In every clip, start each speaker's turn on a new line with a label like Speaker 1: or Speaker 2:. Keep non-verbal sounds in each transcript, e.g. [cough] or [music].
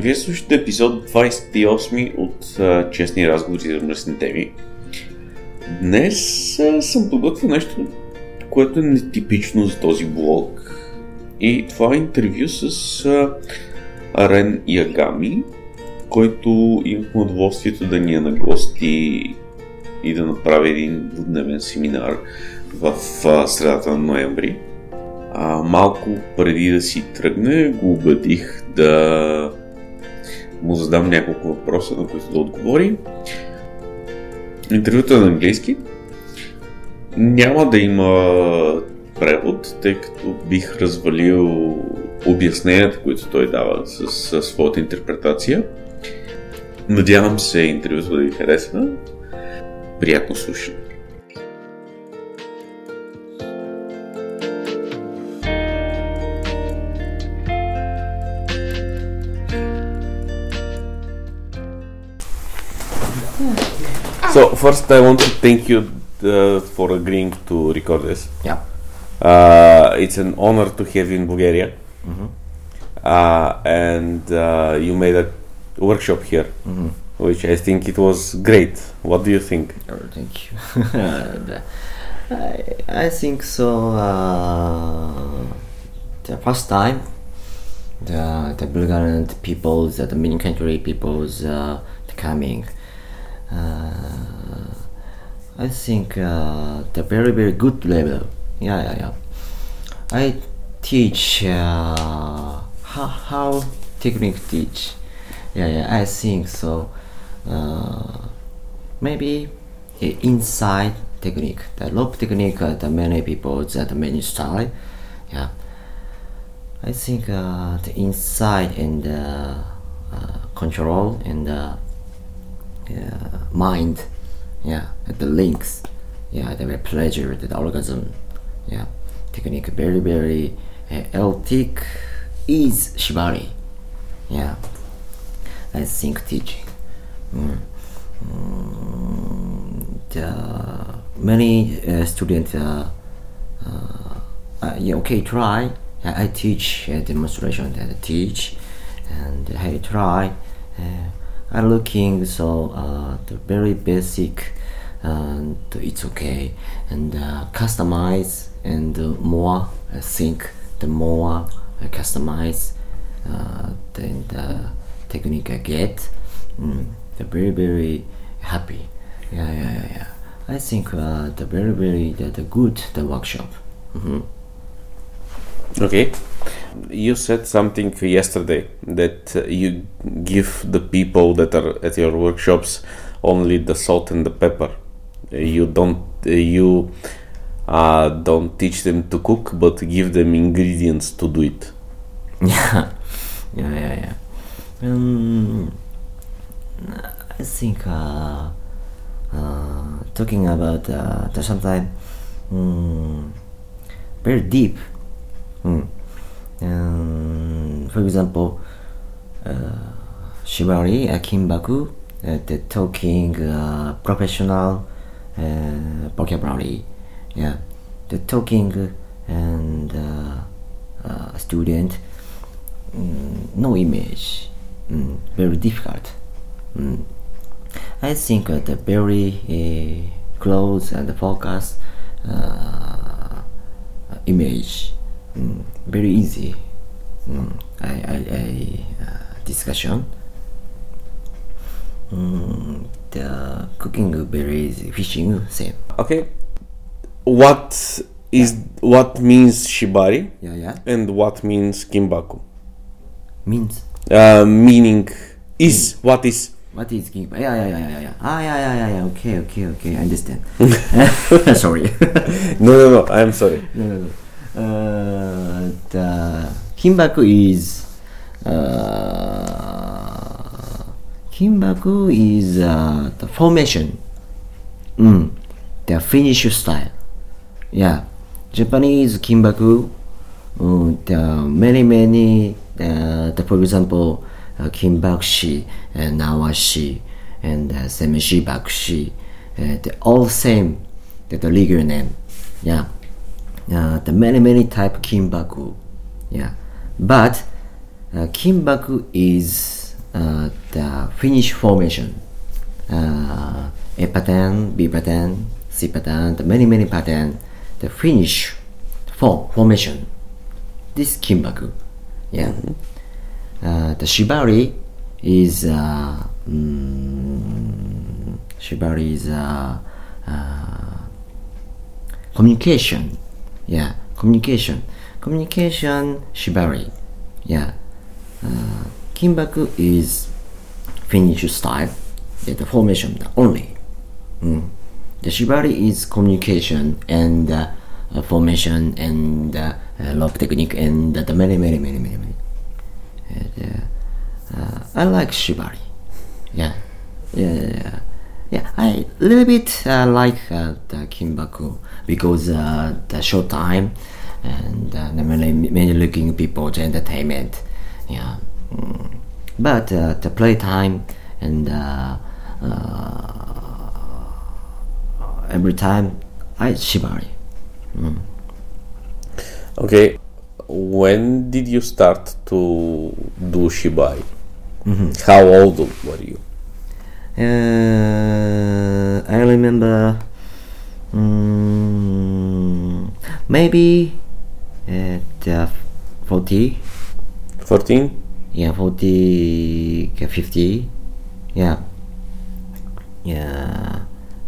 Speaker 1: Вие слушате епизод 28 от uh, Честни разговори за мръсни теми. Днес uh, съм подготвил нещо, което е нетипично за този блог. И това е интервю с uh, Арен Ягами, който имахме удоволствието да ни е на гости и да направи един двудневен семинар в uh, средата на ноември. А, малко преди да си тръгне, го убедих да му задам няколко въпроса, на които да отговори. Интервюто е на английски. Няма да има превод, тъй като бих развалил обясненията, които той дава с, с своята интерпретация. Надявам се интервюто да ви харесва. Приятно слушане! So first, I want to thank you uh, for agreeing to record this.
Speaker 2: Yeah.
Speaker 1: Uh, it's an honor to have you in Bulgaria, uh, and uh, you made a workshop here,
Speaker 2: Mm-hmm.
Speaker 1: which I think it was great. What do you think?
Speaker 2: Oh, thank you. [laughs] I, I think so. Uh, the first time, the the Bulgarian people, the many country peoples, uh, coming. Uh, I think uh, the very very good level. Yeah, yeah, yeah. I teach uh, how how technique teach. Yeah, yeah. I think so. Maybe inside technique, the rope technique, uh, the many people that many style. Yeah. I think uh, the inside and the uh, control and the mind, yeah, the links, yeah, the pleasure, the orgasm, yeah, technique very very uh, erotic is shibari, yeah. I think teaching. Mm. Mm, the many uh, students uh, uh, uh, yeah, okay try I, I teach uh, demonstration that I teach and hey try uh, I'm looking so uh, the very basic and it's okay. And uh, customize and uh, more I think the more I customize uh, then the technique I get mm, the very very happy. Yeah yeah yeah, yeah. I think uh, the very very the, the good the workshop. Hmm
Speaker 1: Okay. You said something yesterday that uh, you give the people that are at your workshops only the salt and the pepper. You don't you uh, don't teach them to cook, but give them ingredients to do it. [laughs]
Speaker 2: yeah yeah yeah yeah um, I think uh, uh, talking about uh, sometimes um, very deep mm. for example uh, Shibari uh, Kimbaku uh, the talking uh, professional uh, vocabulary. Yeah. The talking and uh, student mm, no image. Mm, very difficult. Mm. I think the very close and focus uh, image mm, very easy mm, I, I, I uh, discussion Mm, the cooking very easy. Fishing same.
Speaker 1: Okay. What is what means shibari
Speaker 2: Yeah, yeah.
Speaker 1: and what means kimbaku?
Speaker 2: Means
Speaker 1: Uh, meaning is what is
Speaker 2: what is king? Yeah, yeah, yeah, yeah, yeah. Ah, yeah, yeah, yeah, yeah. Okay, okay, okay. I understand. [laughs] [laughs] Sorry. [laughs]
Speaker 1: no no no I'm sorry.
Speaker 2: no, no, no. Uh, the kimbaku is uh, kimbaku is uh, the formation. Mm, the finish style. Yeah, Japanese kimbaku. Uh, there are many many. Uh, the, for example, uh, kimbakushi and nawashi and uh, semeshi bakushi. Uh, they all same. The legal name. Yeah uh, the many many type kimbaku yeah but uh, kimbaku is uh, the finish formation. Uh, a pattern b pattern c pattern the many many pattern the finish form formation. This kimbaku yeah. Uh, the shibari is uh, mm, shibari is uh, communication yeah communication. Communication shibari. Yeah. Uh, kimbaku is finish style. Yeah, the formation only. Mm. the shibari is communication and uh, uh, formation and uh, uh, technique and uh, the many many many many many. I like shibari. Yeah. Yeah yeah, yeah. Yeah, I little bit like the Kimbaku because uh, the short time and uh, the many many looking people to entertainment. Yeah, mm. but uh, the playtime and uh, uh, every time I shibari. Mm.
Speaker 1: Okay. When did you start to do shibari? How old were you?
Speaker 2: Uh, I remember mm, maybe at uh, 40
Speaker 1: 14?
Speaker 2: yeah 40 okay, 50 yeah. Yeah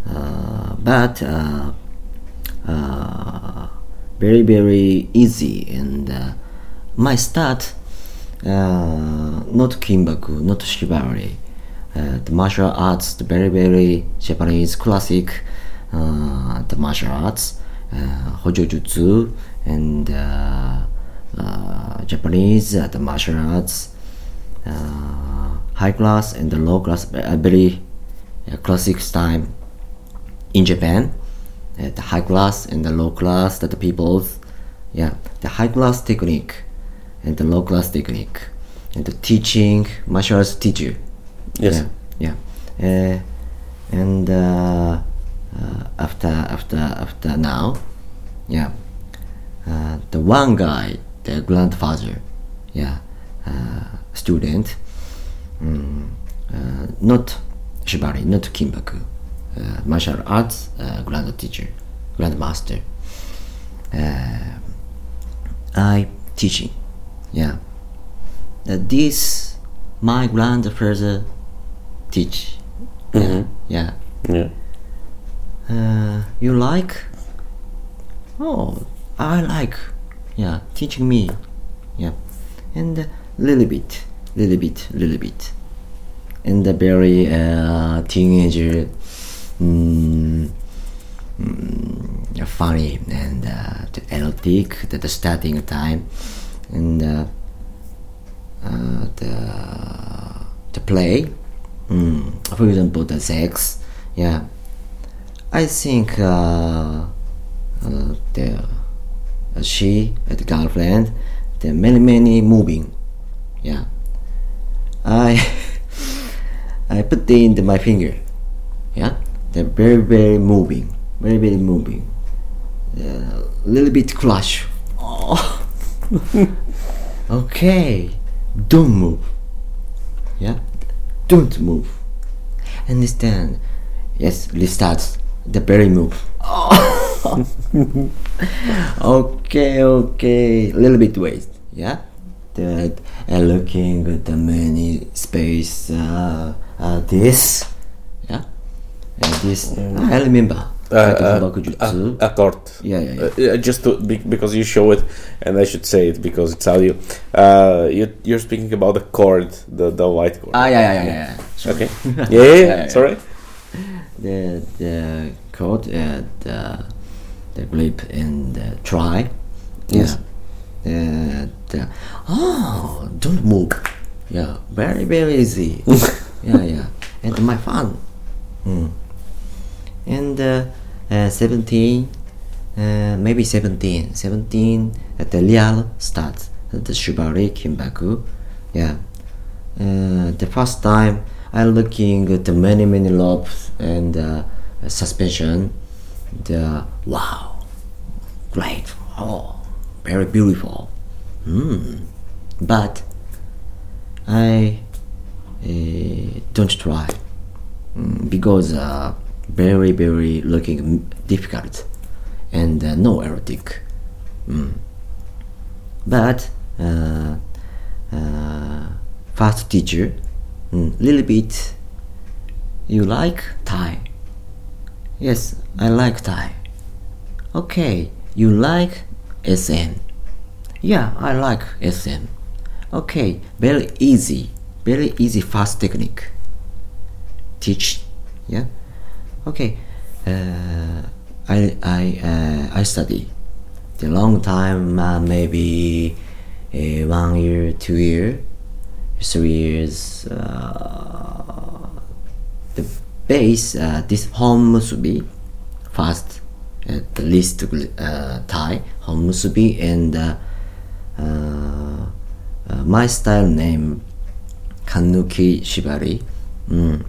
Speaker 2: uh, but uh, uh, very very easy and uh, my start uh, not kimbaku not shibari. Uh, the martial arts the very very japanese classic the martial arts uh, hojojutsu and uh, uh, Japanese uh, the martial arts uh, high class and the low class uh, very uh, classic style in Japan uh, the high class and the low class that the people's yeah the high class technique and the low class technique and the teaching martial arts teacher
Speaker 1: Yes.
Speaker 2: yeah, yeah. Uh, and uh, uh, after after after now yeah uh, the one guy the grandfather yeah uh, student mm, uh, not shibari not kimbaku uh, martial arts uh, grand teacher grandmaster uh, I teaching yeah uh, this my grandfather teach
Speaker 1: Mhm.
Speaker 2: yeah
Speaker 1: Yeah.
Speaker 2: Uh, you like? Oh i like. Yeah teaching me. Yeah. And a little bit little bit little bit. And the very uh, teenager mm, mm, funny and uh, the erotic the, the starting time. And uh, uh, the the play. Mm, for example the sex. Yeah I think uh, uh, the uh, she uh, the girlfriend the many many moving. Yeah. I [laughs] I put it in the, my finger. Yeah. They're very very moving. Very very moving. A little bit clash oh. [laughs] okay. Don't move. Yeah. Don't move. Understand? Yes restart the berry move [laughs] okay okay A little bit waste yeah the uh, looking at the many space uh, uh, this yeah and this I remember
Speaker 3: Uh, uh,
Speaker 2: Bakujutsu.
Speaker 3: a, a chord.
Speaker 2: Yeah, yeah, yeah.
Speaker 3: Uh, just to, be, because you show it, and I should say it because it's audio. Uh, you, you're speaking about the chord, the the white chord.
Speaker 2: ah yeah yeah yeah, yeah. Sorry.
Speaker 3: Okay. Yeah, yeah, yeah, [laughs]
Speaker 2: yeah. The the chord uh, the the grip and the try.
Speaker 3: Yes.
Speaker 2: yeah uh, the oh don't move. Yeah very very easy. [laughs] Yeah yeah. And my fun. Mm. and uh, uh, 17 uh, maybe 17 17 at the real start the shibari kimbaku. Yeah. Uh, the first time I looking at the many many lobes and uh, suspension. The wow. Great. Oh very beautiful. Hmm. but I uh, don't try. Mm, because uh, very very looking difficult and uh, no erotic. Mm. but uh, uh, first teacher mm, little bit. You like Thai? Yes I like Thai. Okay you like SN yeah I like SN okay very easy. Very easy fast technique. Teach yeah? Okay uh, I I uh, I study. The long time uh, maybe uh, one year two year years uh, the base uh, this home musubi fast at the least uh, Thai home musubi and uh, uh, uh, my style name Kanuki Shibari. Mm.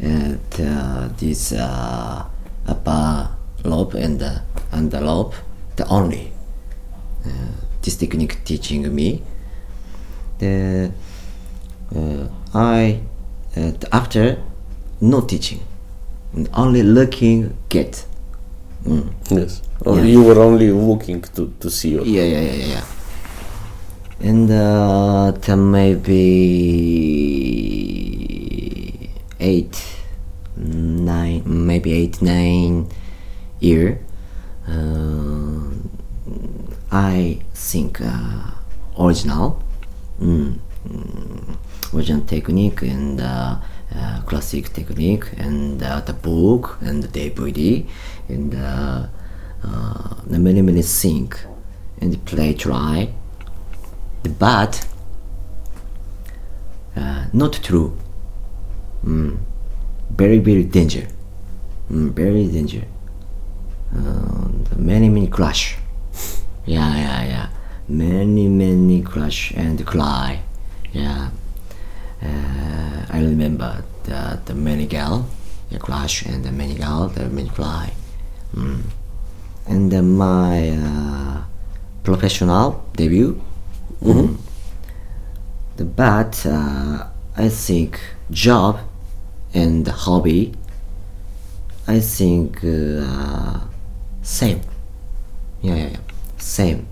Speaker 2: And this uh, upper lobe and the under lobe, the only this technique teaching me. The I uh, after no teaching, only looking get. Mm.
Speaker 3: Yes. Oh,
Speaker 2: Yeah.
Speaker 3: You were only looking to, to see you.
Speaker 2: Yeah, yeah, yeah, yeah, yeah. And uh, then maybe eight, nine, maybe eight, nine year. Uh, I think uh, original, mm, mm, original technique and uh, uh, classic technique and uh, the book and the DVD and uh, uh, the many many thing and play try. But uh, not true. Mm. very very danger. Mm, very danger. Many many crash yeah yeah yeah. Many many crash and cry. Yeah uh, I remember the, the many gal the crush, and the many gal the many cry mm. and uh, my uh, professional debut. Mm, the but uh, I think job and hobby I think uh, same. Yeah yeah yeah. Same.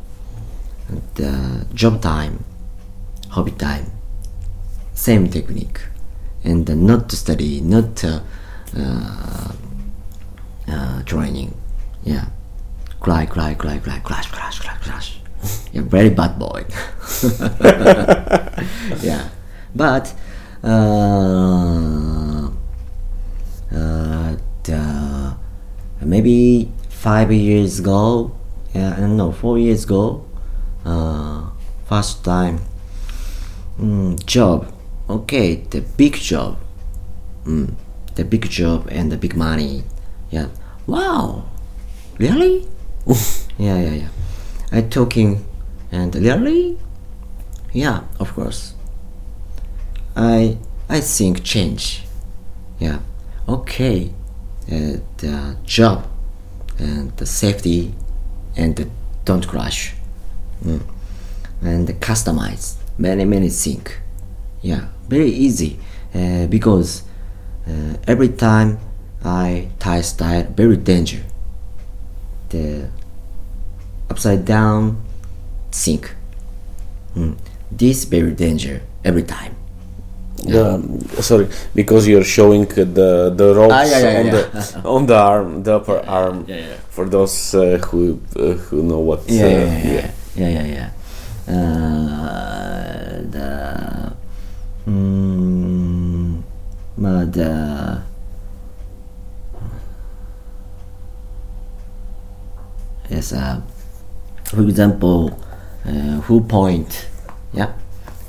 Speaker 2: The job time hobby time same technique. And not to study not uh, uh, uh, training. Yeah. Cry cry cry cry crash crash crash crash. [laughs] Yeah very bad boy. [laughs] Yeah. But uh, uh, the, maybe five years ago yeah I don't know four years ago uh, first time mm, job okay the big job. Mm, the big job and the big money. Yeah. Wow. Really? Yeah yeah yeah. I talking and really? Yeah of course. I i think change. Yeah. Okay uh, the job and the safety and the don't crash. Mm. and customize. Many many things yeah very easy uh, because uh, every time i tie style very danger the upside down sink mm. this very danger every time.
Speaker 3: The, sorry, because you're showing the the ropes
Speaker 2: Ah, yeah, yeah,
Speaker 3: on
Speaker 2: yeah.
Speaker 3: the [laughs] on the arm, the upper arm.
Speaker 2: yeah, yeah.
Speaker 3: For those uh, who uh, who know what.
Speaker 2: Yeah,
Speaker 3: uh,
Speaker 2: yeah, yeah, yeah, yeah, yeah. Uh, the mm, but uh, yes, uh, for example, uh, who point, yeah,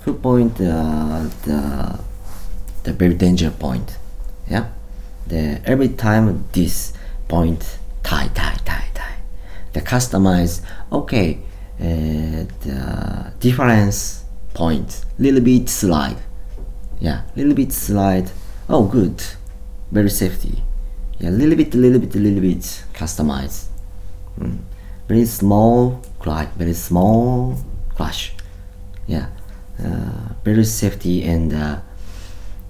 Speaker 2: who point uh, the the very danger point, yeah. The every time this point tie tie tie tie, the customize okay, uh, the difference point little bit slide, yeah, little bit slide. Oh, good, very safety. Yeah, little bit, little bit, little bit customize. Mm. Very small crash, very small crash. Yeah, uh, very safety and uh,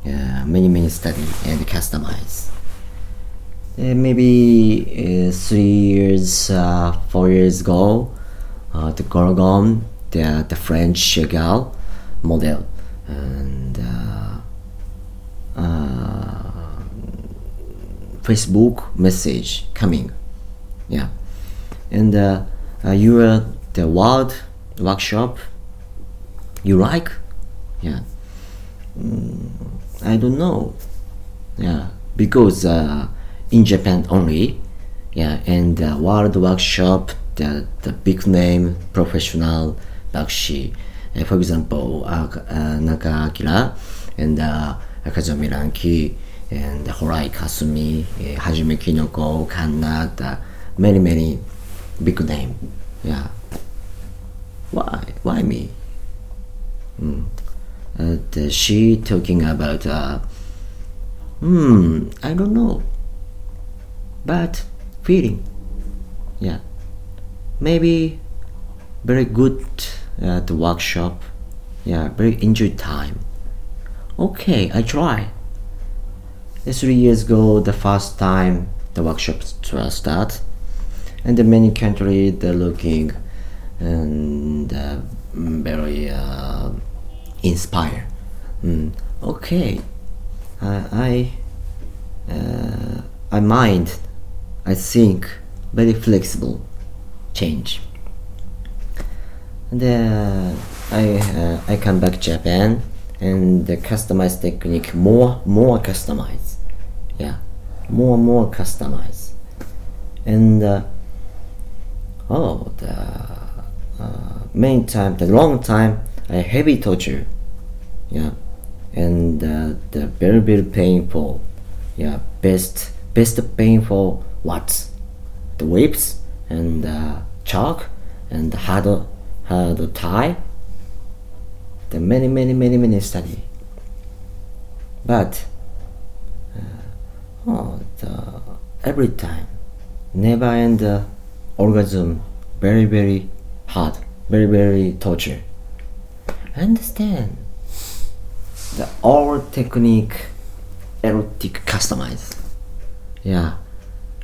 Speaker 2: uh, many many study and customize. Maybe uh, three years, uh, four years ago, uh, the Gorgon, the the French Chagall model, and uh, uh, Facebook message coming, yeah, and uh, uh, you are the world workshop. You like, yeah. Mm, I don't know, yeah, because uh, in Japan only, yeah, and uh, world workshop the the big name professional Bakshi, uh, for example, uh, uh, Naka Akira and uh, Akazumi Ranki and Horai Kasumi, uh, Hajime Kinoko, Kanna, the many many big name, yeah. Why? Why me? Mm. Uh, the, she talking about uh, hmm I don't know but feeling yeah maybe very good uh, the workshop yeah very enjoy time okay I try. Three years ago the first time the workshop st- start and the many country they're looking and uh, very uh, inspire. Mm, okay, uh, I uh, I mind, I think. Very flexible. Change. And uh, I uh, I come back Japan and the customized technique more more customized, yeah, more more customized, and uh, oh the uh, main time the long time a heavy torture. Yeah and uh, the very very painful. Yeah best best painful what the whips and uh, chalk and hard hard tie the many many many many study. But uh, oh the every time never end uh, orgasm very very hard very very torture. I understand? The all technique erotic customize. Yeah.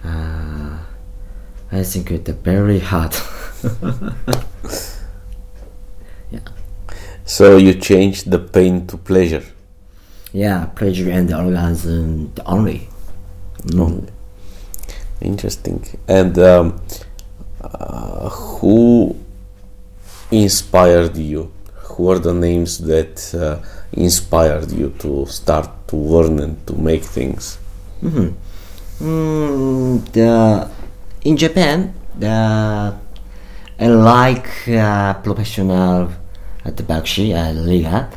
Speaker 2: Uh, i think it's very hard [laughs]
Speaker 3: So you changed the pain to pleasure.
Speaker 2: yeah pleasure and orgasm only no
Speaker 3: Interesting. And um, uh, who inspired you? Who are the names that uh, inspired you to start to learn and to make things?
Speaker 2: Mm, the in Japan, the I like uh, professional the Bakshi uh, Liga,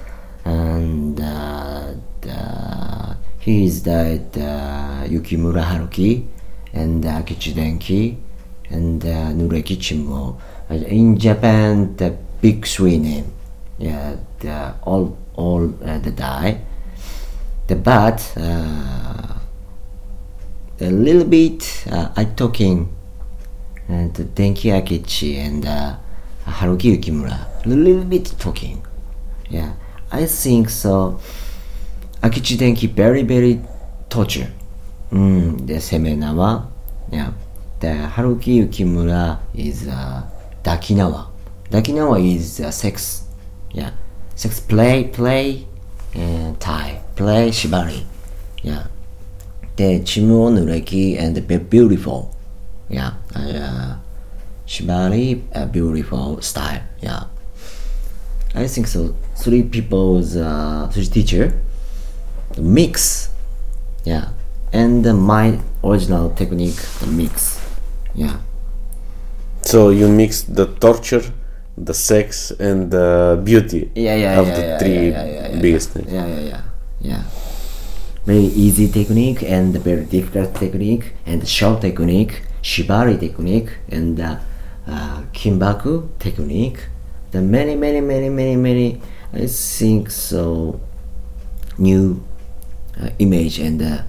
Speaker 2: and uh, the, he is the, Yukimura Haruki and uh, Akechi Denki and uh, Nureki Chimuo. Uh, in Japan, the big three name, yeah, the all all uh, the die. The but. Uh, a little bit uh, I talking and the Denki Akechi and uh, Haruki Yukimura. A little bit talking. Yeah I think so. Akechi Denki very very torture. Mm, the Semenawa. Yeah the Haruki Yukimura is uh, Dakinawa. Dakinawa is uh, sex. Yeah six play play and tie play shibari. Yeah the Chimuo Nureki and be beautiful. Yeah uh, shibari a beautiful style yeah. I think so three people's uh, three teacher the mix yeah. And uh, my original technique the mix yeah.
Speaker 3: So you mix the torture, the sex, and the beauty
Speaker 2: yeah yeah
Speaker 3: of
Speaker 2: yeah,
Speaker 3: the
Speaker 2: yeah,
Speaker 3: three
Speaker 2: yeah, yeah, yeah,
Speaker 3: biggest
Speaker 2: yeah,
Speaker 3: things.
Speaker 2: yeah yeah yeah yeah. Very easy technique and very difficult technique and short technique shibari technique and uh, uh, kimbaku technique the many many many many many i think so new uh, image and uh,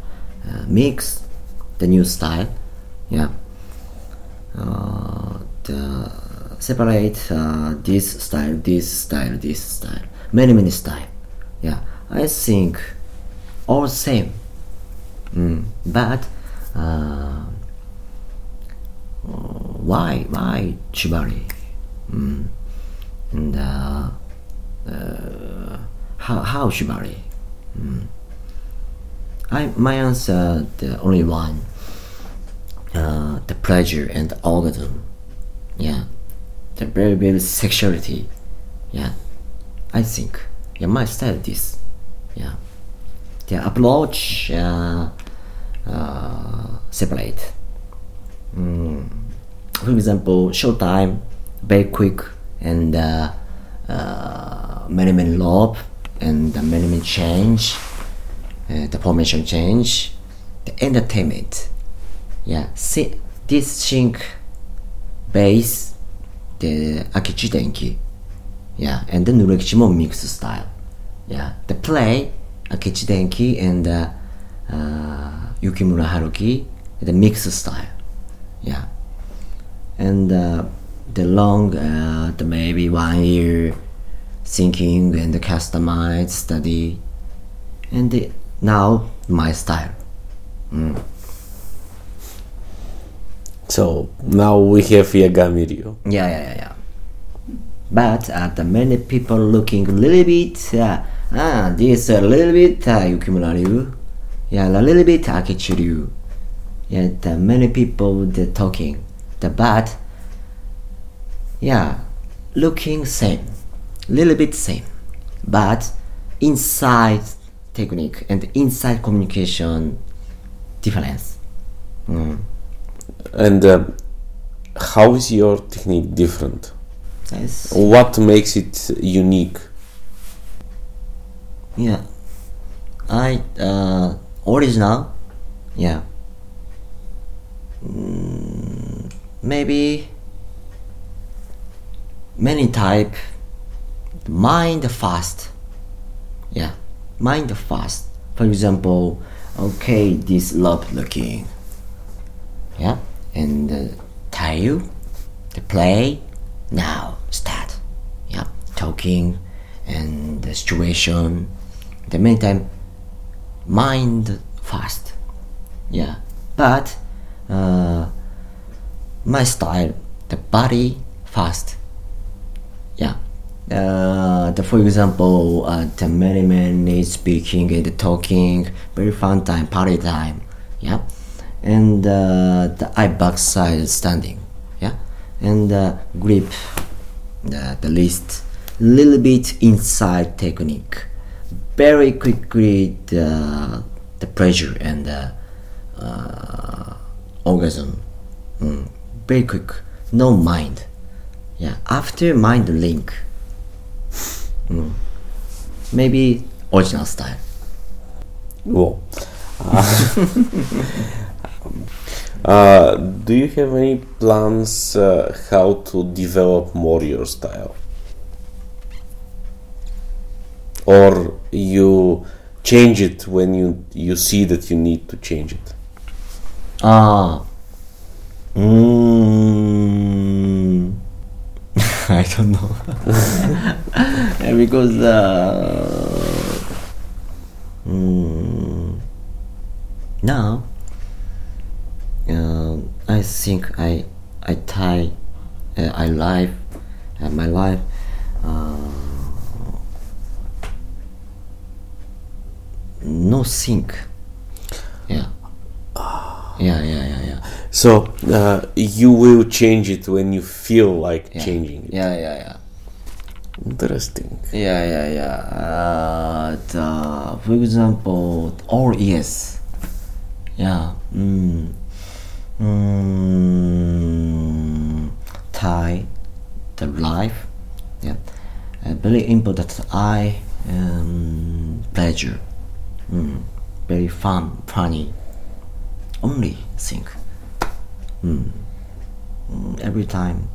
Speaker 2: uh, mix the new style yeah uh, the separate uh, this style, this style, this style, many many style. Yeah, I think all same. Mm, but why why shibari? Mm, and uh, uh, how how shibari? Mm. I my answer the only one uh, the pleasure and the orgasm. Yeah, the very very sexuality. Yeah, I think. Yeah, my style this. Yeah, the approach uh, uh, separate. Mm. For example, short time, very quick, and uh, uh, many many lob, and many many change, uh, the formation change, the entertainment. Yeah, see, this sync base the Akechi Denki. Yeah, and the Nureki Chimuo mix style. Yeah, the play Akechi Denki and uh, uh, Yukimura Haruki the mix style. Yeah, and uh, the long uh, the maybe one year thinking and the customized study, and the, now my style. Mm.
Speaker 3: So now we have Yagami Ryu.
Speaker 2: Yeah, yeah, yeah, yeah. But uh, the many people looking a little bit, uh, ah, this a little bit uh, Yukimura Ryu, yeah, a little bit Akechi Ryu. Yeah, the many people the talking, the but, yeah, looking same, little bit same, but inside technique and inside communication difference. Mm.
Speaker 3: And uh, how is your technique different? What makes it unique?
Speaker 2: Yeah. I uh original. Yeah. Mm, maybe many type mind fast. Yeah. Mind fast. For example, okay, this love looking. Yeah. And uh, tail, the play, now start. Yeah. Talking and the situation. The meantime, mind fast. Yeah. But uh, my style, the body fast. Yeah. Uh, the, for example, uh, the many many speaking and talking, very fun time, party time. Yeah. And uh, the eye backside standing. Yeah. And uh, grip the, the list little bit inside technique very quickly the, the pressure and the uh, orgasm. Mm, very quick. No mind. Yeah after mind link. Mm, maybe original style.
Speaker 3: Whoa. Uh, [laughs] do you have any plans uh, how to develop more your style? Or you change it when you you see that you need to change it?
Speaker 2: Ah [laughs] mm, I don't know [laughs] Yeah, because uh, mm, now uh, I think I I tie uh, I life uh, my life uh, no sync. Yeah. Yeah, yeah, yeah, yeah.
Speaker 3: So uh, you will change it when you feel like
Speaker 2: yeah.
Speaker 3: changing it.
Speaker 2: Yeah, yeah, yeah.
Speaker 3: Interesting.
Speaker 2: Yeah, yeah, yeah. Uh, the, for example, all yes. Yeah. Mm. Mm. Thai, the life. Yeah. Uh, very important. I um, pleasure. Mm. Very fun, funny. Only think. Mm. Mm, every time.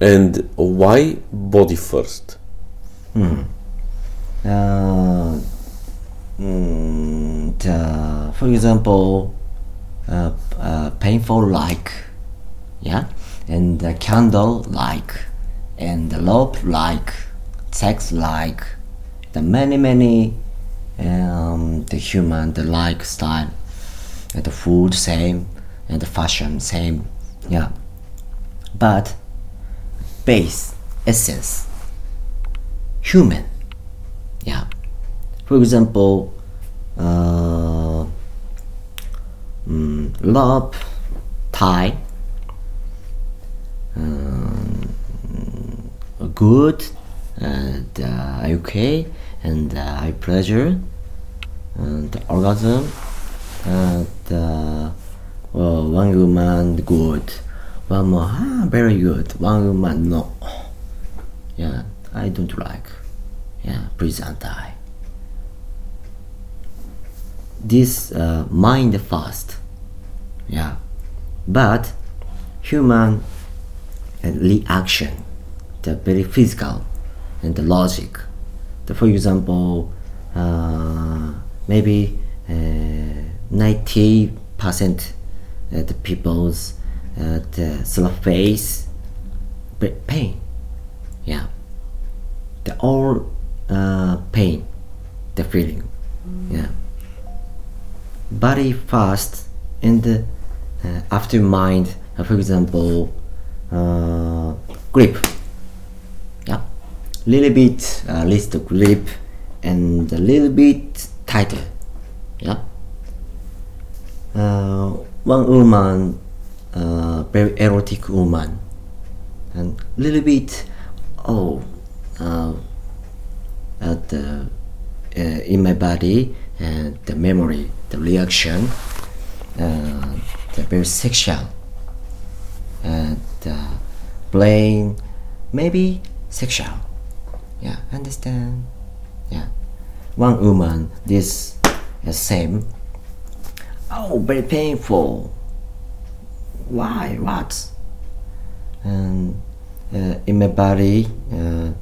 Speaker 3: And why body first?
Speaker 2: Hmm. Uh, mm, the, for example, uh, uh, painful like, yeah, and the candle like, and the love like, sex like, the many many, um, the human the like style, and the food same, and the fashion same, yeah, but base essence human yeah. For example uh, mm, love thai um, good and uh, okay? And uh, pleasure and orgasm and uh, well, one woman good one more ah, very good one woman no. Yeah i don't like. Yeah please anti this uh, mind fast. Yeah but human reaction the very physical and the logic. The, for example uh, maybe uh, 90 percent uh, the people's uh, the surface pa- pain. Yeah. The all uh, pain the feeling. Yeah. Body fast and uh, after mind uh, for example uh, grip. Yeah. Little bit uh, list grip and a little bit tighter. Yeah uh, one woman uh, very erotic woman. And little bit oh uh, at the uh, in my body and the memory the reaction uh, the very sexual. And uh, brain maybe sexual. Yeah understand? Yeah. One woman this is same oh very painful. Why? What? And uh, in my body uh,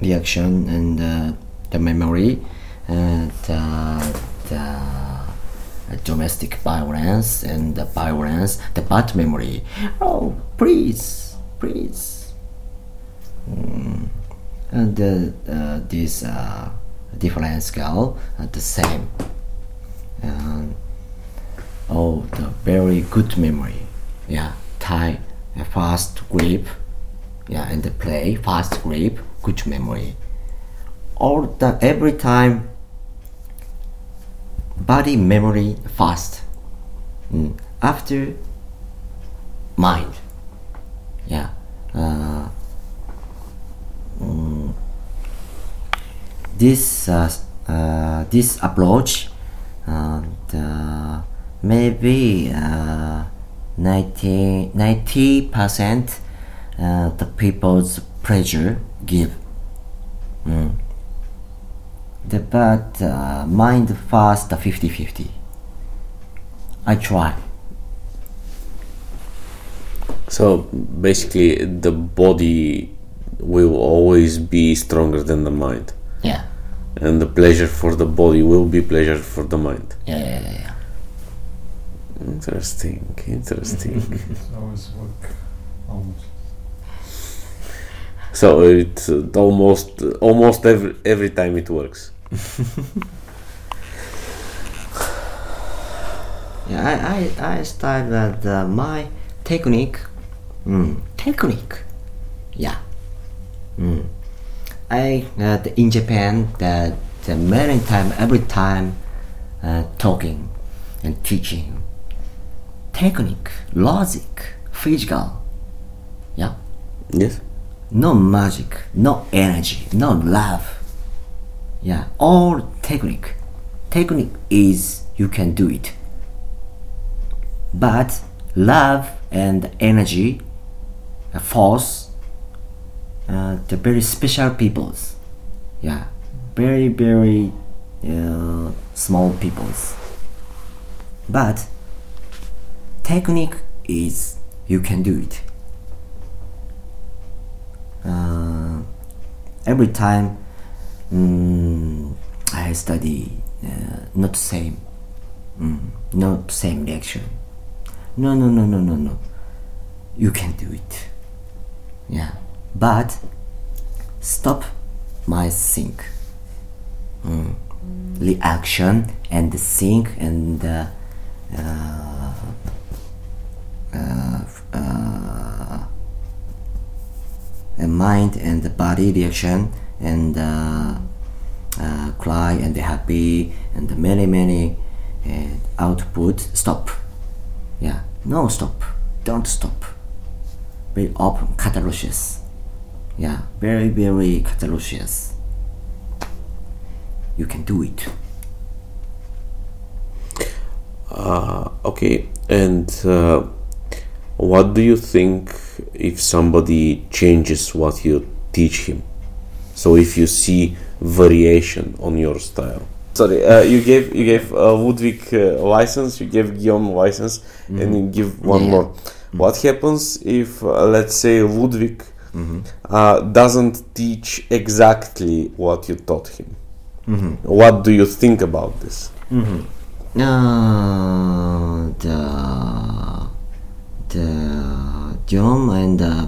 Speaker 2: reaction and uh, the memory and uh, the domestic violence and the violence the bad memory. Oh please please. Mm. and uh, uh, this uh, different are the same oh the very good memory. Yeah. Tie a fast grip. Yeah and the play fast grip good memory. All the every time body memory fast. Mm. after mind. Yeah. Uh, mm, this uh, uh, this approach uh, maybe uh, 90 percent uh, the people's pleasure give Mm. the but uh, mind fast 50 50 I try
Speaker 3: So basically, the body will always be stronger than the mind,
Speaker 2: yeah
Speaker 3: and the pleasure for the body will be pleasure for the mind.
Speaker 2: yeah yeah yeah, yeah.
Speaker 3: Interesting, interesting. [laughs]
Speaker 4: always work almost.
Speaker 3: so it uh, almost almost every every time it works. [laughs]
Speaker 2: Yeah, I, I, I style that uh, my technique, mm, technique, yeah. Mm. I uh, in Japan that the many time, every time, uh, talking and teaching, technique, logic, physical, yeah,
Speaker 3: Yes.
Speaker 2: no magic, no energy, no love, yeah, all technique. Technique is you can do it, but love and energy, uh, force, uh, the very special peoples, yeah, very very uh, small peoples. But technique is you can do it. Uh, every time mm, I study, uh, not same, mm, not same reaction. No, no, no, no, no, no. You can do it. Yeah, but stop my think. Mm. Reaction and think and uh, uh, uh, uh, and mind and the body reaction and uh, uh, cry and the happy and the many many uh, output stop. Yeah no stop. Don't stop. Very open catalysis. Yeah very very catalysis. You can do it.
Speaker 3: Uh, okay, and uh, what do you think if somebody changes what you teach him? So if you see variation on your style. Sorry, uh, you gave you gave uh, Ludvig uh, license, you gave Guillaume license, and you give one
Speaker 2: Yeah.
Speaker 3: more. What happens if, uh, let's say, Ludvig uh, doesn't teach exactly what you taught him? What do you think about this?
Speaker 2: Uh, the the John and uh,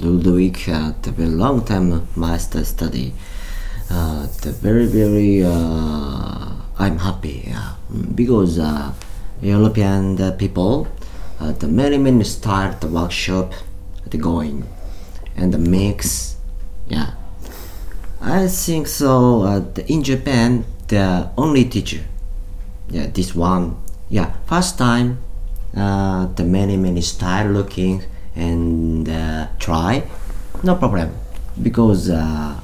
Speaker 2: Ludvig uh, the very long time master study. Uh, the very very I'm happy because European people the many many start the workshop the going and the mix yeah I think so. In Japan, the only teacher, yeah, this one, yeah, first time, uh, the many many style looking and uh, try, no problem, because uh,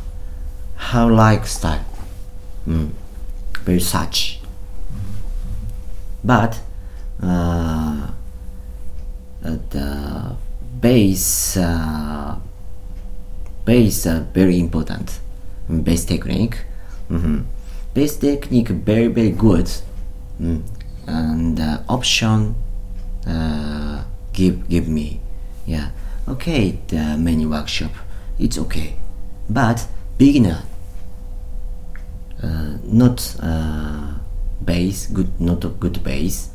Speaker 2: how like style, mm, very such, but uh, uh, the base. Uh, base uh, very important base technique Mhm. base technique very very good Mm. and uh, option uh, give give me yeah. Okay the many workshop it's okay. But beginner uh, not uh, base good not a good base.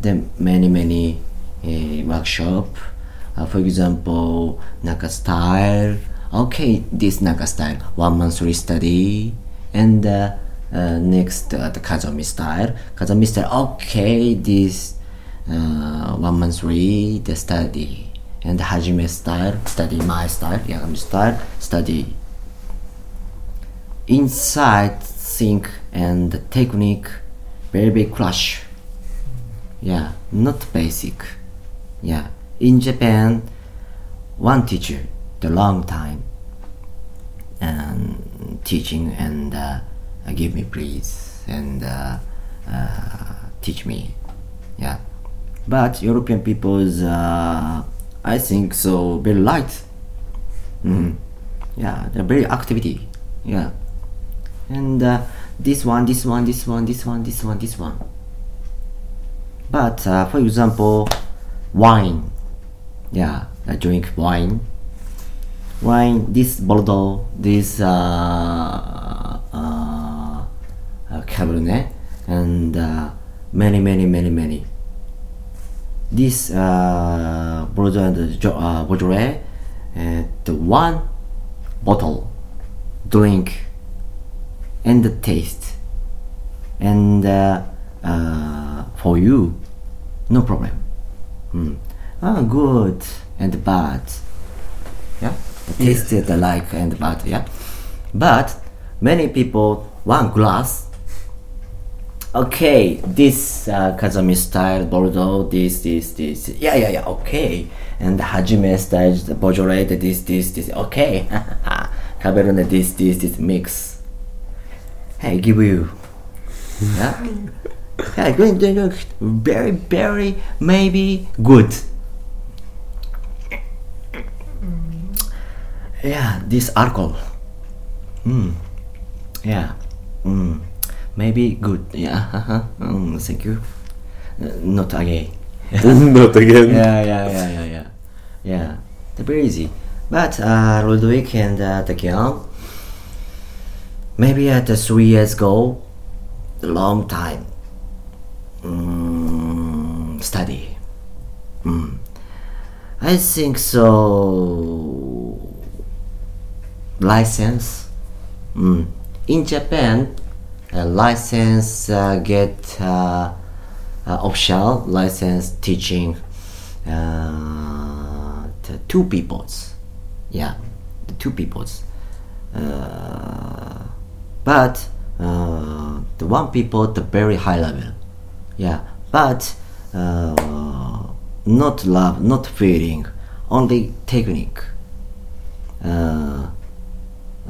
Speaker 2: Then many many uh, workshop uh, for example naka style. Okay this naka style one month study and uh, uh, next uh, the kazami style. Kazami style okay this uh, one month three the study. And the hajime style study my style yagami style study inside think and technique very big clash yeah not basic. Yeah in japan one teacher the long time and teaching and uh, give me please and uh, uh, teach me. Yeah but european people's uh, i think so very light. Mhm. yeah they're very activity. Yeah. And uh, this one this one this one this one this one this one. But uh, for example wine. Yeah I drink wine. Wine this bordeaux this uh, uh, uh, cabernet. And many many many many this uh, bordeaux and uh, beaujolais uh, the one bottle drink and the taste. And uh, uh, for you no problem. Mm. ah good. And bad yeah? Tasted taste like and bad yeah? But many people one glass. Okay, this uh, Kazami style Bordeaux, this, this, this. Yeah, yeah, yeah. Okay, and Hajime style the Beaujolais, this, this, this. Okay, [laughs] Cabernet, this, this, this mix. Hey, give you. Yeah. yeah, good, good. very, very, maybe good. Yeah, this alcohol. Mm. Yeah. Mm. Maybe good. Yeah. uh-huh. Mm, thank you. Uh, not again. [laughs]
Speaker 3: Not again.
Speaker 2: yeah, yeah, yeah, yeah, yeah. Yeah. They're very easy. But uh, Ludvig and uh, Takian, maybe at uh, three years ago, a long time mm, study. Mm. I think so. License. Mm. In Japan, a license uh, get uh, uh, official license teaching two peoples. Yeah, the two peoples. But the one people the very high level. Yeah, but not love, not feeling, only technique. Uh,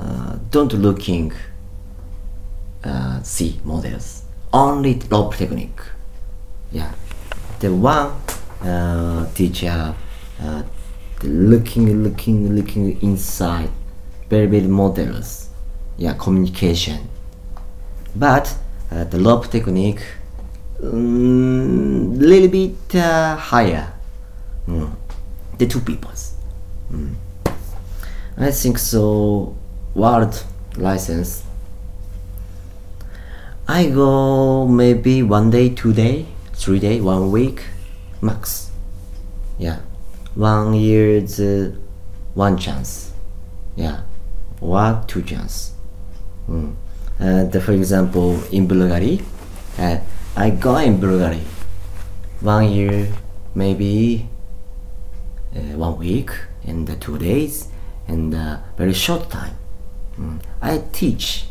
Speaker 2: uh, don't looking uh, see models only rope technique yeah the one uh, teacher uh, looking looking looking inside very very models yeah communication but uh, the rope technique mm, little bit uh, higher Mm. the two peoples Mm. I think so. World license. I go maybe one day, two day, three day, one week, max. Yeah, one year's uh, one chance. Yeah, one two chance. Mm. And for example, in Bulgaria, uh, I go in Bulgaria one year, maybe uh, one week and uh, two days and uh, very short time. Mm. I teach.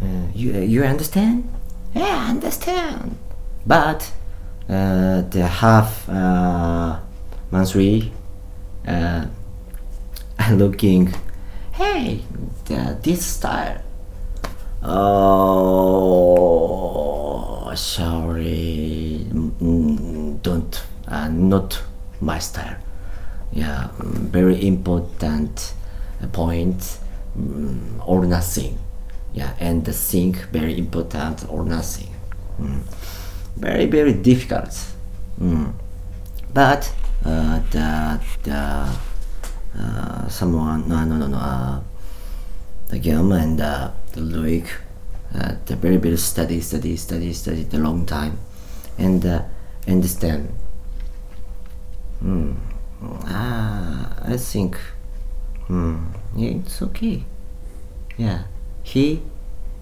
Speaker 2: Uh, you you understand? Yeah, I understand. But uh, the half uh, monthly, uh, [laughs] looking. Hey, the, this style. Oh, sorry. Mm, don't. Uh, not my style. Yeah, very important point mm, or nothing. Yeah, and the thing very important or nothing. Mm. Very very difficult. Mm. But uh, the the uh, someone no no no no uh, the Guillaume and uh, the Loic uh, the very very study study study study the long time and uh, understand. Mm. Ah, I think. Hmm. Yeah, it's okay. Yeah, he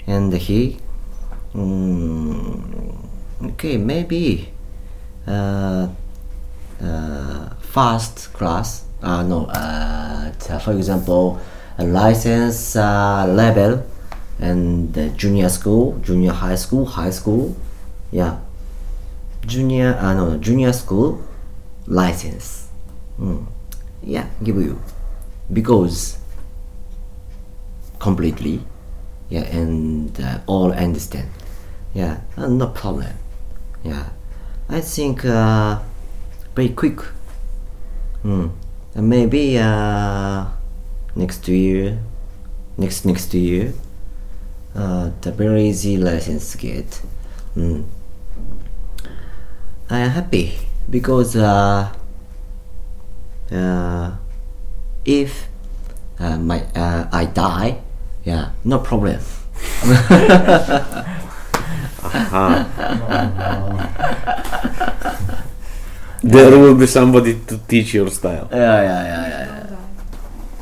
Speaker 2: and he. Mm, okay, maybe. Uh, uh, first class. Uh, no. Uh, for example, a license uh, level and the junior school, junior high school, high school. Yeah. Junior. Uh, no, junior school license. Mm. Yeah, give you because completely, yeah, and uh, all understand. Yeah, uh, no problem. Yeah, I think uh, very quick. Hmm. Uh, maybe uh, next year, next next year, uh, the very easy license get. Hmm. I am happy because uh, uh, if uh, my uh, I die, yeah, no problem. [laughs]
Speaker 3: There will be somebody to teach your style.
Speaker 2: Yeah, yeah, yeah, yeah, yeah.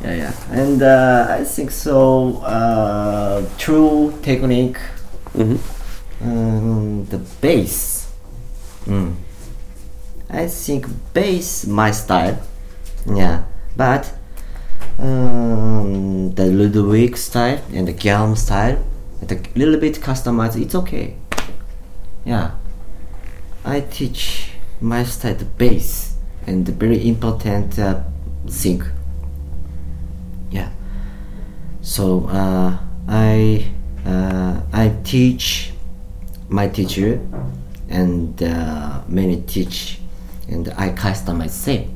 Speaker 2: Yeah, yeah. And uh, I think so. Uh, true technique,
Speaker 3: Mhm.
Speaker 2: um, the bass. Mm. I think bass my style. Yeah, but um, the Ludvig style and the Guillaume style, a little bit customized. It's okay. Yeah, I teach my style the bass and the very important uh, thing. Yeah. So uh, I uh, I teach my teacher and uh, many teach and I customize same.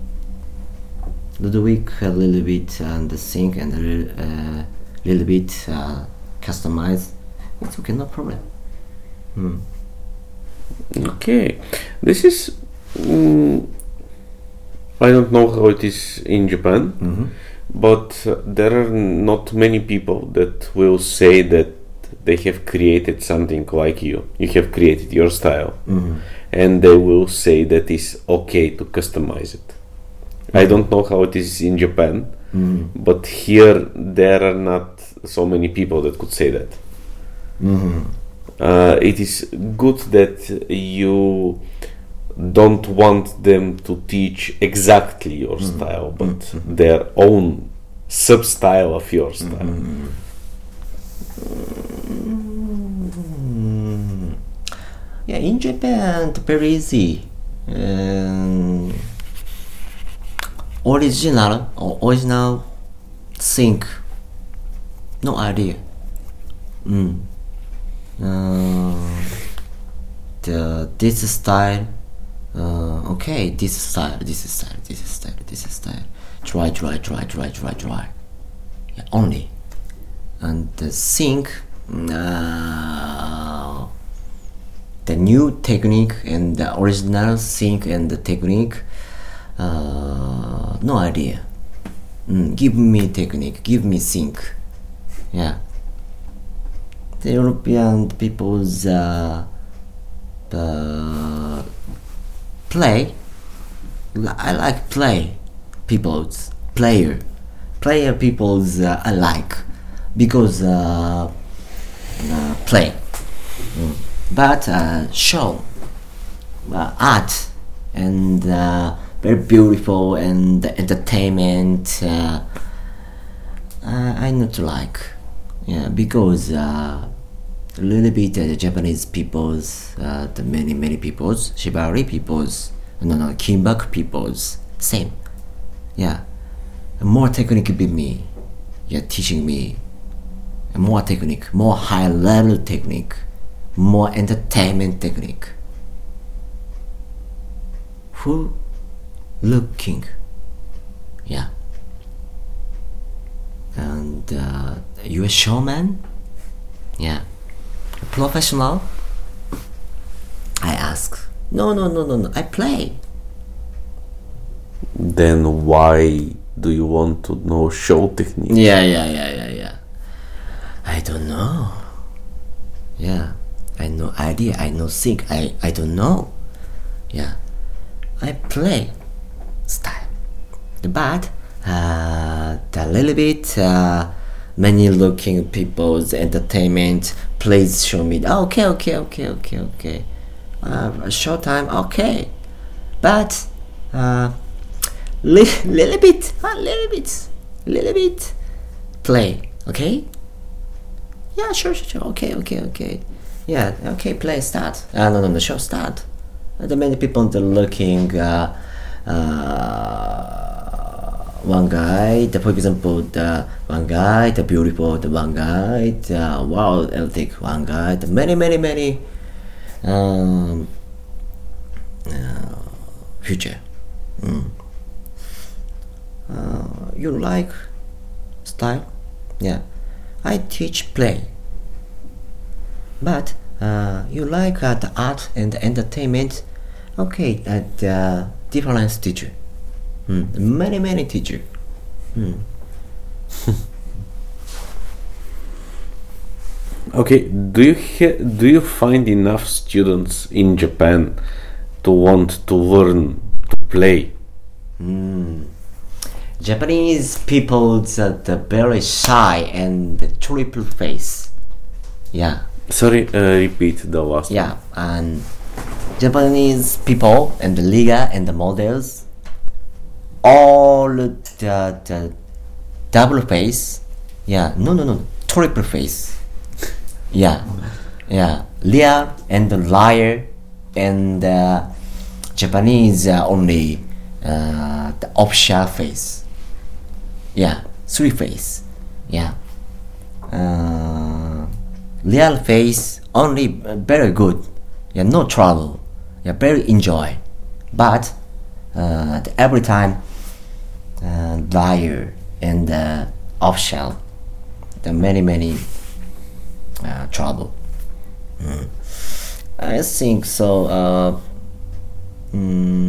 Speaker 2: Ludvig a little bit on the sing and a little, uh, little bit uh, customize. It's okay, no problem. Hmm.
Speaker 3: Okay, this is. Mm, I don't know how it is in Japan,
Speaker 2: Mm-hmm.
Speaker 3: but uh, there are not many people that will say that they have created something like you. You have created your style,
Speaker 2: Mm-hmm.
Speaker 3: and they will say that it's okay to customize it. I don't know how it is in Japan,
Speaker 2: Mm-hmm.
Speaker 3: but here there are not so many people that could say that.
Speaker 2: Mm-hmm.
Speaker 3: uh, it is good that you don't want them to teach exactly your style, but their own sub style of your style.
Speaker 2: Mm. Yeah, in Japan, it's very easy. Um, original, or original think. No idea. Mm. Uh, the this style. Uh, okay, this style, this style, this style, this style. Try, try, try, try, try, try. Yeah, only and the sync uh, the new technique and the original sync and the technique uh, no idea. Mm, give me technique. Give me sync yeah. The european people's uh, uh, play. I like play people's player. Player people's uh, I like because uh, uh, play. Mm. but uh, show. Uh, art. And very beautiful and entertainment uh, uh, I not like yeah because uh, a little bit the Japanese peoples uh, the many many peoples Shibari peoples no no Kinbaku peoples same yeah. More technique be me you're teaching me. More technique more high level technique more entertainment technique. Who looking yeah and uh, you a showman yeah professional i ask no no no no no i play
Speaker 3: Then why do you want to know show technique?
Speaker 2: Yeah, yeah, yeah, yeah, yeah. I don't know. Yeah, I no idea. I no think. I I don't know. Yeah, I play style, but uh, a little bit uh, many looking people's entertainment. Please show me. Okay, okay, okay, okay, okay. Uh, a short time. Okay, but uh, li- little bit, a little bit, little bit play, okay? Yeah, sure, sure, sure. Okay, okay, okay. Yeah, okay, play, start. Uh, no, no, no, show, start. Uh, the many people they're looking, uh, uh, one guy, the, for example, the one guy, the beautiful, the one guy, the wow, erotic, one guy, the many, many, many, um, uh, future. Mm. Uh, you like style? Yeah, I teach play. But uh, you like uh, the art and entertainment? Okay, uh, different teacher. Hmm. Many many teacher. Hmm. [laughs]
Speaker 3: Okay, do you do you find enough students in Japan to want to learn to play?
Speaker 2: Japanese people that are very shy and the triple face. Yeah.
Speaker 3: Sorry, uh, repeat the last.
Speaker 2: Yeah, and Japanese people and the Liga and the models, all the, the double face. Yeah, no, no, no, triple face. Yeah, yeah, real and the liar, and uh, Japanese uh, only uh, the official face. Yeah, three face. Yeah, uh, real face only uh, very good. Yeah, no trouble. Yeah, very enjoy. But uh, every time uh, liar and uh, offshell, the many many uh, trouble. Mm. I think so. Uh, mm,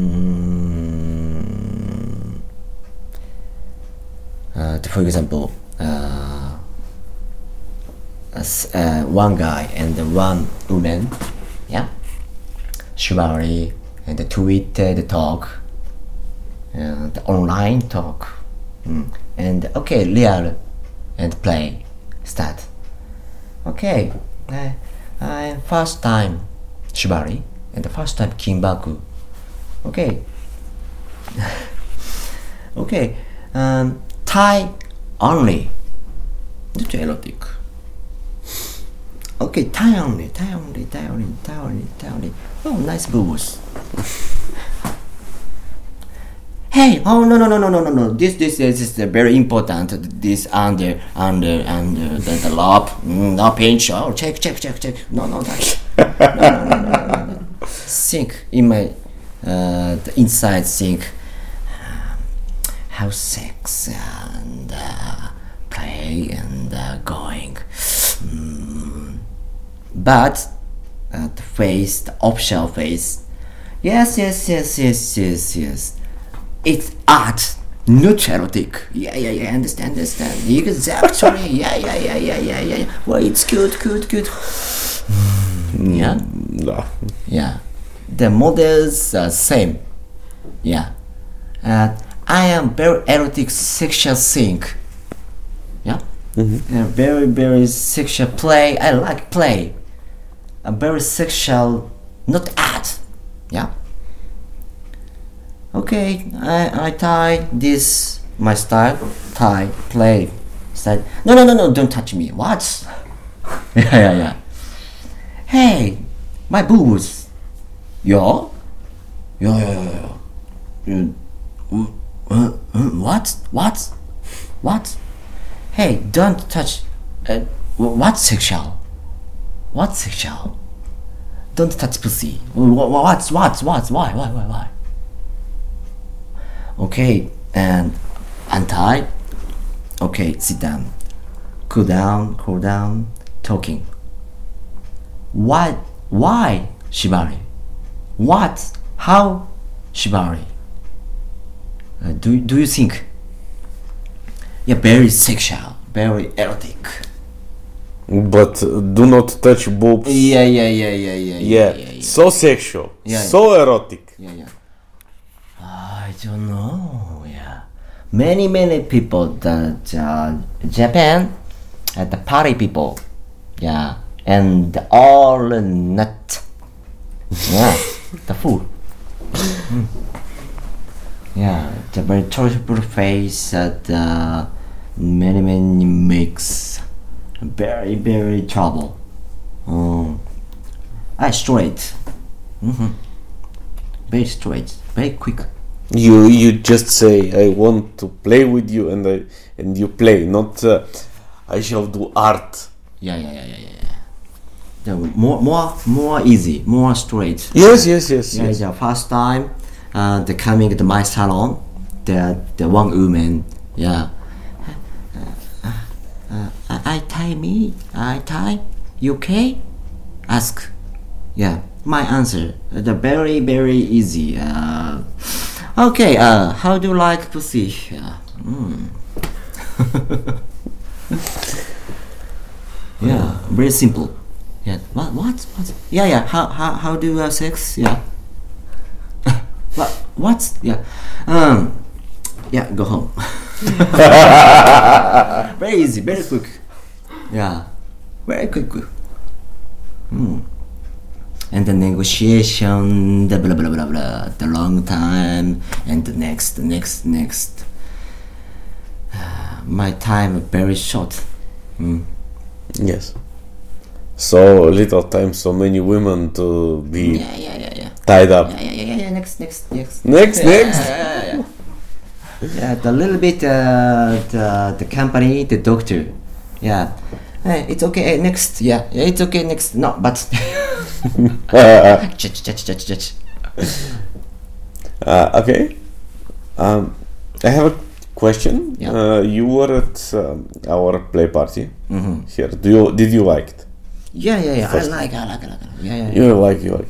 Speaker 2: uh, for example, uh, uh, one guy and one woman, yeah, shibari and the Twitter the talk, uh, the online talk, mm. and okay, real and play start. Okay, uh, uh, first time shibari and the first time kimbaku. Okay. [laughs] okay. Um, Thai only. That's erotic. Okay, Thai only, Thai only, Thai only, Thai only, Thai only. Oh, nice boobs. [laughs] hey, oh no no no no no no no. This this this is uh, very important. This under under under the, the lob. Mm, no pinch. Oh, check check check check. No no touch. no, no, no, no, no, no. Think in my uh, the inside think um, [sighs] how sex and uh, play and uh, going. Mm. But uh, the face, the official face. Yes, yes, yes, yes, yes, yes. It's art, not erotic. Yeah, yeah, yeah. Understand, understand. Exactly. Yeah, [laughs] yeah, yeah, yeah, yeah, yeah. yeah. Well, it's good, good, good. Yeah,
Speaker 3: Da.
Speaker 2: yeah. The models are same. Yeah. Uh, I am very erotic sexual thing. Yeah. Uh, very very sexual play. I like play. A very sexual, not art. Yeah. Okay, I I tie this my style. Tie play style. No no no no! Don't touch me. What? [laughs] yeah yeah yeah. Hey, my boobs. Yeah. Yeah yeah yeah. yeah. Uh, uh, uh, what? What? What? Hey, don't touch. Uh, what sexual? What sexual? Don't touch pussy. Wh- wh- What? What? What? Why? Why? Why? Why? Okay, and untie. Okay, sit down. Cool down. Cool down. Talking. Why? Why shibari? What? How shibari? Uh, do do you think? Yeah, very sexual, very erotic.
Speaker 3: But uh, do not touch boobs.
Speaker 2: Yeah, yeah, yeah, yeah, yeah,
Speaker 3: Yeah,
Speaker 2: yeah, yeah.
Speaker 3: so sexual,
Speaker 2: Yeah,
Speaker 3: so erotic.
Speaker 2: yeah, yeah. I don't know. Yeah, many many people that uh, Japan, uh, the party people, yeah, and all nut, yeah, the food. Mm. Yeah, the very terrible face that uh, many many makes very very trouble. Um, I straight. hmm Very straight, very quick.
Speaker 3: You you just say I want to play with you and I and you play, not uh, I shall do art.
Speaker 2: Yeah, yeah, yeah, yeah, yeah. yeah. More, more, more easy, more straight.
Speaker 3: Yes, yes, yes,
Speaker 2: Yeah,
Speaker 3: yes.
Speaker 2: the first time, uh, the coming to my salon, the the one woman, yeah. Uh, uh, I, I tie me, I tie. You okay? Ask. Yeah, my answer. uh, The very very easy. Okay. Uh, how do you like pussy? Yeah. [laughs] Mm. yeah, very simple. Yeah. What? What? What? Yeah, yeah. How how how do you have sex? Yeah. [laughs] what? What? Yeah. Um. Yeah. Go home. [laughs] very easy. Very quick. Yeah. Very quick. quick. Hmm. And the negotiation, the blah blah blah blah, the long time, and the next, the next, next. Uh, my time very short. Mm.
Speaker 3: Yes. So little time, so many women to be
Speaker 2: Yeah, yeah, yeah, yeah.
Speaker 3: tied up.
Speaker 2: Yeah, yeah, yeah, yeah, yeah. Next, next, next.
Speaker 3: Next, next.
Speaker 2: Yeah, yeah, yeah. yeah, the little bit uh, the the company, the doctor. Yeah. Hey, it's okay. Hey, next. Yeah, yeah, it's okay. Next. No, but. [laughs] [laughs]
Speaker 3: Uh, okay. Um, I have a question.
Speaker 2: Yeah.
Speaker 3: Uh, you were at um, our play party
Speaker 2: Mm-hmm.
Speaker 3: here. Do you did you like it?
Speaker 2: Yeah, yeah, yeah.
Speaker 3: First-
Speaker 2: I like, I like, I like. Yeah, yeah, yeah.
Speaker 3: You like you like.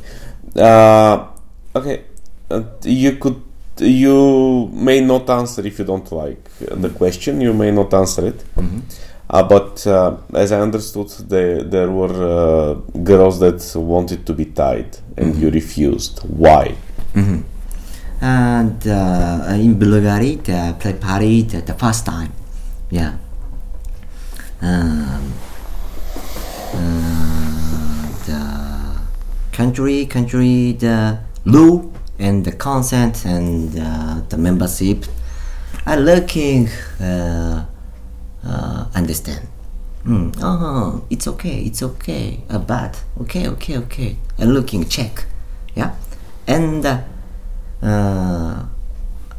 Speaker 3: Uh, okay. Uh, you could you may not answer if you don't like the question. You may not answer it.
Speaker 2: Mhm.
Speaker 3: Uh, but uh, as I understood, there there were uh, girls that wanted to be tied, and you refused. Why?
Speaker 2: Mhm. And uh, in Bulgaria, the play party the, first time. Yeah. Um, uh, the country, country, the law and the consent and uh, the membership are looking uh, understand. Mm. Oh, it's okay, it's okay. Uh, but okay, okay, okay. Uh, looking check, yeah, and uh, uh,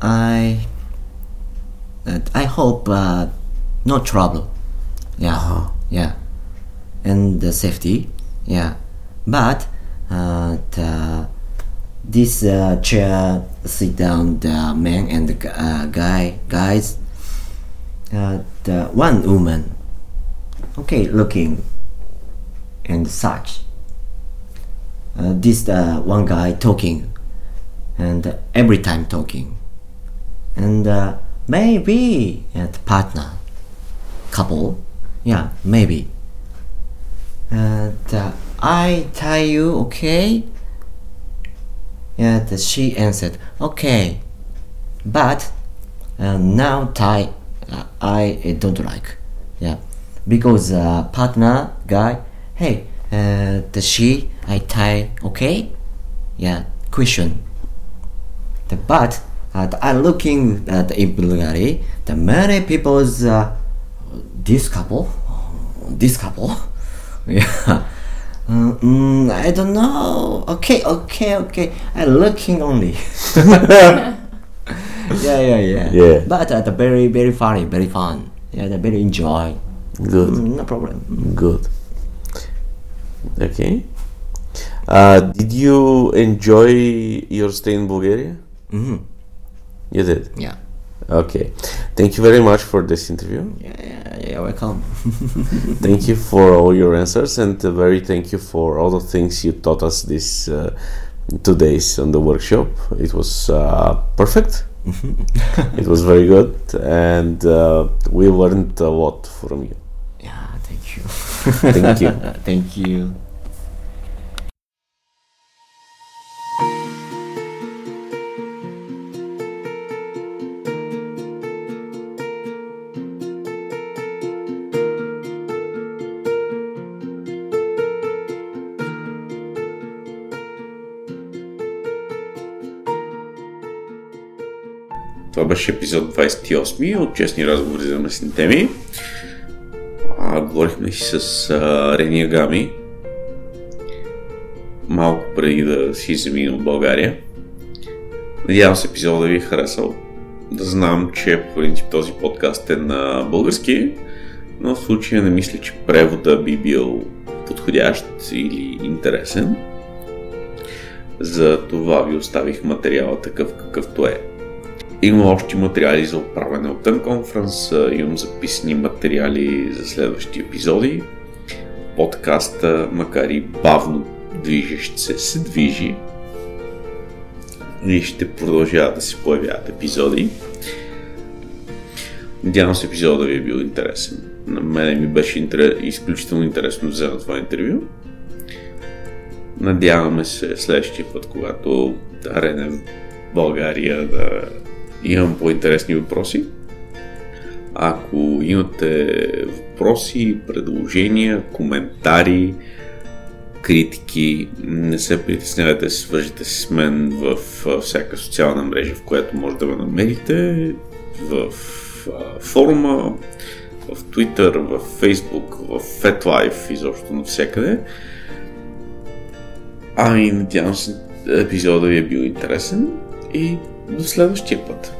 Speaker 2: I uh, I hope uh, no trouble. Yeah,
Speaker 3: Uh-huh.
Speaker 2: yeah, and the safety. Yeah, but uh, the, this uh, chair sit down the man and the uh, guy guys. Uh, the one woman, okay, looking and such. Uh, this uh, one guy talking, and every time talking, and uh, maybe uh, partner, couple, yeah, maybe. And uh, I tell you, okay. And she answered, okay, but uh, now tie I uh, don't like, yeah, because uh, partner guy, hey, uh, the she I tie okay, yeah, question. The but uh, I looking at in Bulgaria, the many people's uh, this couple, this couple, [laughs] yeah. Uh, mm, I don't know. Okay, okay, okay. I looking only. [laughs] [laughs] [laughs] yeah, yeah, yeah.
Speaker 3: Yeah.
Speaker 2: But uh, the very, very funny, very fun. Yeah, the very enjoy.
Speaker 3: Good.
Speaker 2: Mm, no problem.
Speaker 3: Good. Okay. Uh, did you enjoy your stay in Bulgaria?
Speaker 2: hmm
Speaker 3: You did.
Speaker 2: Yeah.
Speaker 3: Okay. Thank you very much for this interview.
Speaker 2: Yeah, yeah, yeah. Welcome. [laughs]
Speaker 3: Thank you for all your answers and uh, very thank you for all the things you taught us this uh, two days on the workshop. It was uh, perfect. It was very good and uh, we learned a lot from you.
Speaker 2: yeah, thank you.
Speaker 3: Thank you. [laughs]
Speaker 2: thank you.
Speaker 1: Беше епизод 28 от Честни разговори за местни теми. А, говорихме си с а, Рени Агами малко преди да си замина от България. Надявам се епизода да ви е харесал. Да знам, че по принцип този подкаст е на български, но в случая не мисля, че превода би бил подходящ или интересен. За това ви оставих материала такъв какъвто е. Има още материали за управяне от Тън имам записани материали за следващи епизоди. Подкаста, макар и бавно движещ се, се движи. И ще продължават да се появяват епизоди. Надявам се епизода да ви е бил интересен. На мен ми беше интерес, изключително интересно да взема това интервю. Надяваме се следващия път, когато Рене в България да имам по-интересни въпроси. Ако имате въпроси, предложения, коментари, критики, не се притеснявайте да се свържете с мен в всяка социална мрежа, в която може да ме намерите, в
Speaker 3: форума, в Twitter, в Facebook, в FetLife, изобщо навсякъде. Ами, надявам се епизода ви е бил интересен и до следващия път.